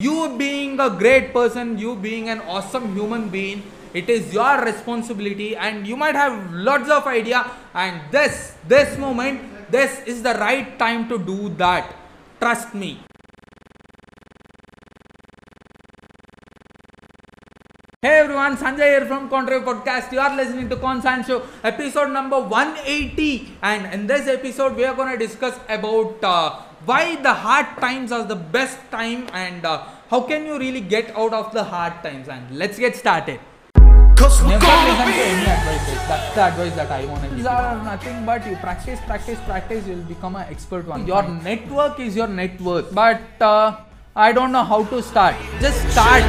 You being a great person, you being an awesome human being, it is your responsibility and you might have lots of idea and this, this moment, this is the right time to do that. Trust me. Hey everyone, Sanjay here from Contriver Podcast. You are listening to Consan Show, episode number 180. And in this episode, we are going to discuss about uh, why the hard times are the best time and uh, how can you really get out of the hard times. And let's get started. Cause Never listen to any advice. That's the advice that I want to give. These are nothing but you practice, practice, practice. You'll become an expert one. Your network is your net worth. But uh, I don't know how to start. Just start.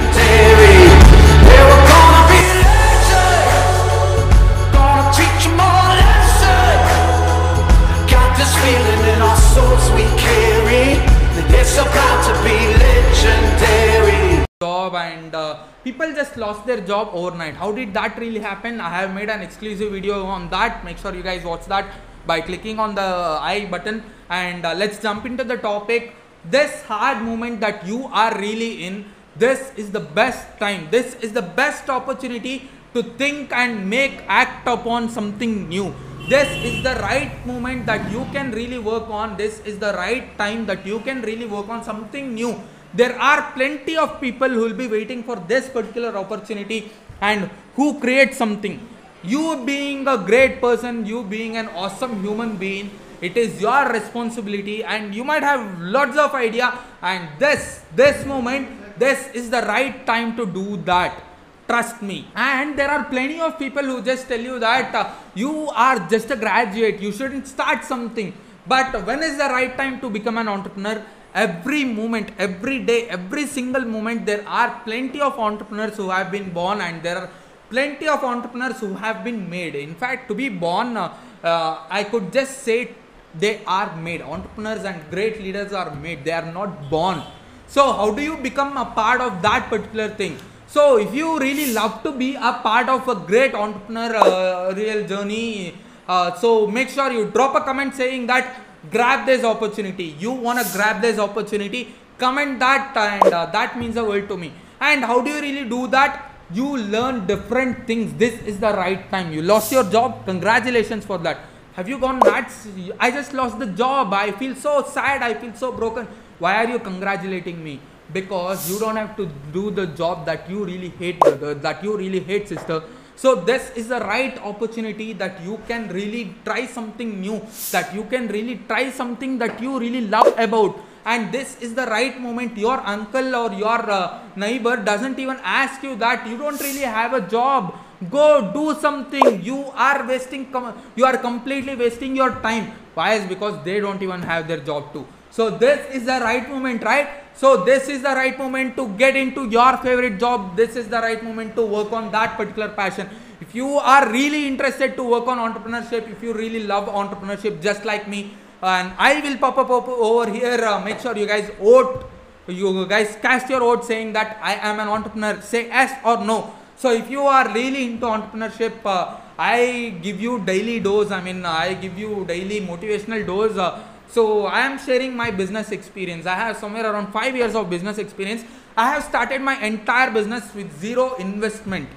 Job and uh, people just lost their job overnight. How did that really happen? I have made an exclusive video on that. Make sure you guys watch that by clicking on the i button. And uh, let's jump into the topic. This hard moment that you are really in this is the best time. This is the best opportunity to think and make act upon something new. This is the right moment that you can really work on. This is the right time that you can really work on something new there are plenty of people who will be waiting for this particular opportunity and who create something. You being a great person you being an awesome human being it is your responsibility and you might have lots of idea and this this moment this is the right time to do that. Trust me. And there are plenty of people who just tell you that uh, you are just a graduate you shouldn't start something. But when is the right time to become an entrepreneur every moment every day every single moment there are plenty of entrepreneurs who have been born and there are plenty of entrepreneurs who have been made. In fact to be born uh, uh, i could just say they are made. Entrepreneurs and great leaders are made. They are not born. So how do you become a part of that particular thing? So if you really love to be a part of a great entrepreneur uh, real journey uh, so make sure you drop a comment saying that grab this opportunity. You want to grab this opportunity? Comment that and uh, that means a world to me. And how do you really do that? You learn different things. This is the right time. You lost your job. Congratulations for that. Have you gone nuts? I just lost the job. I feel so sad. I feel so broken. Why are you congratulating me? Because you don't have to do the job that you really hate brother that you really hate sister so this is the right opportunity that you can really try something new that you can really try something that you really love about. And this is the right moment. Your uncle or your uh, neighbor doesn't even ask you that. You don't really have a job. Go do something. You are wasting you are completely wasting your time. Why? Is because they don't even have their job too. So this is the right moment right so this is the right moment to get into your favorite job. This is the right moment to work on that particular passion. If you are really interested to work on entrepreneurship if you really love entrepreneurship just like me and i will pop up, over here uh, make sure you guys vote. You guys cast your vote saying that i am an entrepreneur. Say yes or no. So if you are really into entrepreneurship uh, i give you daily dose. I mean i give you daily motivational dose uh, so I am sharing my business experience. I have somewhere around five years of business experience. I have started my entire business with zero investment.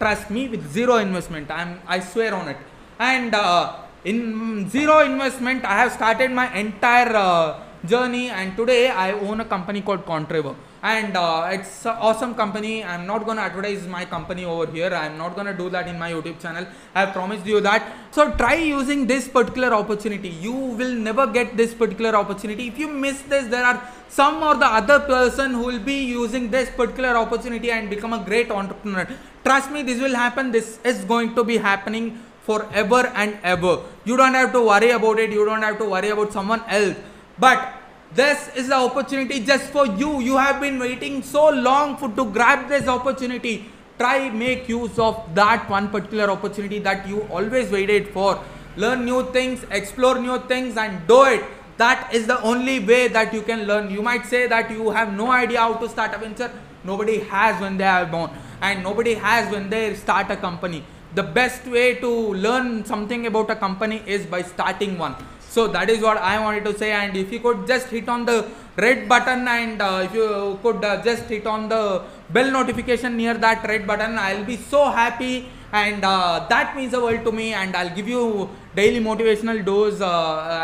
Trust me, with zero investment. I'm I swear on it. And uh, in zero investment, I have started my entire uh, journey. And today I own a company called Contriver. And uh, it's an awesome company. I'm not gonna advertise my company over here. I'm not gonna do that in my YouTube channel. I have promised you that. So try using this particular opportunity. You will never get this particular opportunity. If you miss this, there are some or the other person who will be using this particular opportunity and become a great entrepreneur. Trust me, this will happen. This is going to be happening forever and ever. You don't have to worry about it. You don't have to worry about someone else. But this is the opportunity just for you. You have been waiting so long for to grab this opportunity. Try make use of that one particular opportunity that you always waited for. Learn new things, explore new things, and do it. That is the only way that you can learn. You might say that you have no idea how to start a venture. Nobody has when they are born, and nobody has when they start a company. The best way to learn something about a company is by starting one. So that is what I wanted to say. And if you could just hit on the red button and uh, if you could uh, just hit on the bell notification near that red button, I'll be so happy. And uh, that means the world to me. And I'll give you daily motivational dose. Uh,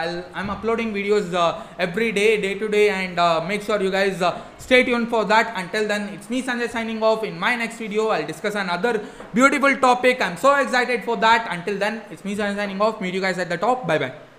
I'll, I'm uploading videos uh, every day, day to day. And uh, make sure you guys stay tuned for that. Until then, it's me Sanjay signing off. In my next video, I'll discuss another beautiful topic. I'm so excited for that. Until then, it's me Sanjay signing off. Meet you guys at the top. Bye bye.